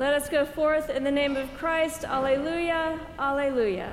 Let us go forth in the name of Christ. Alleluia, alleluia.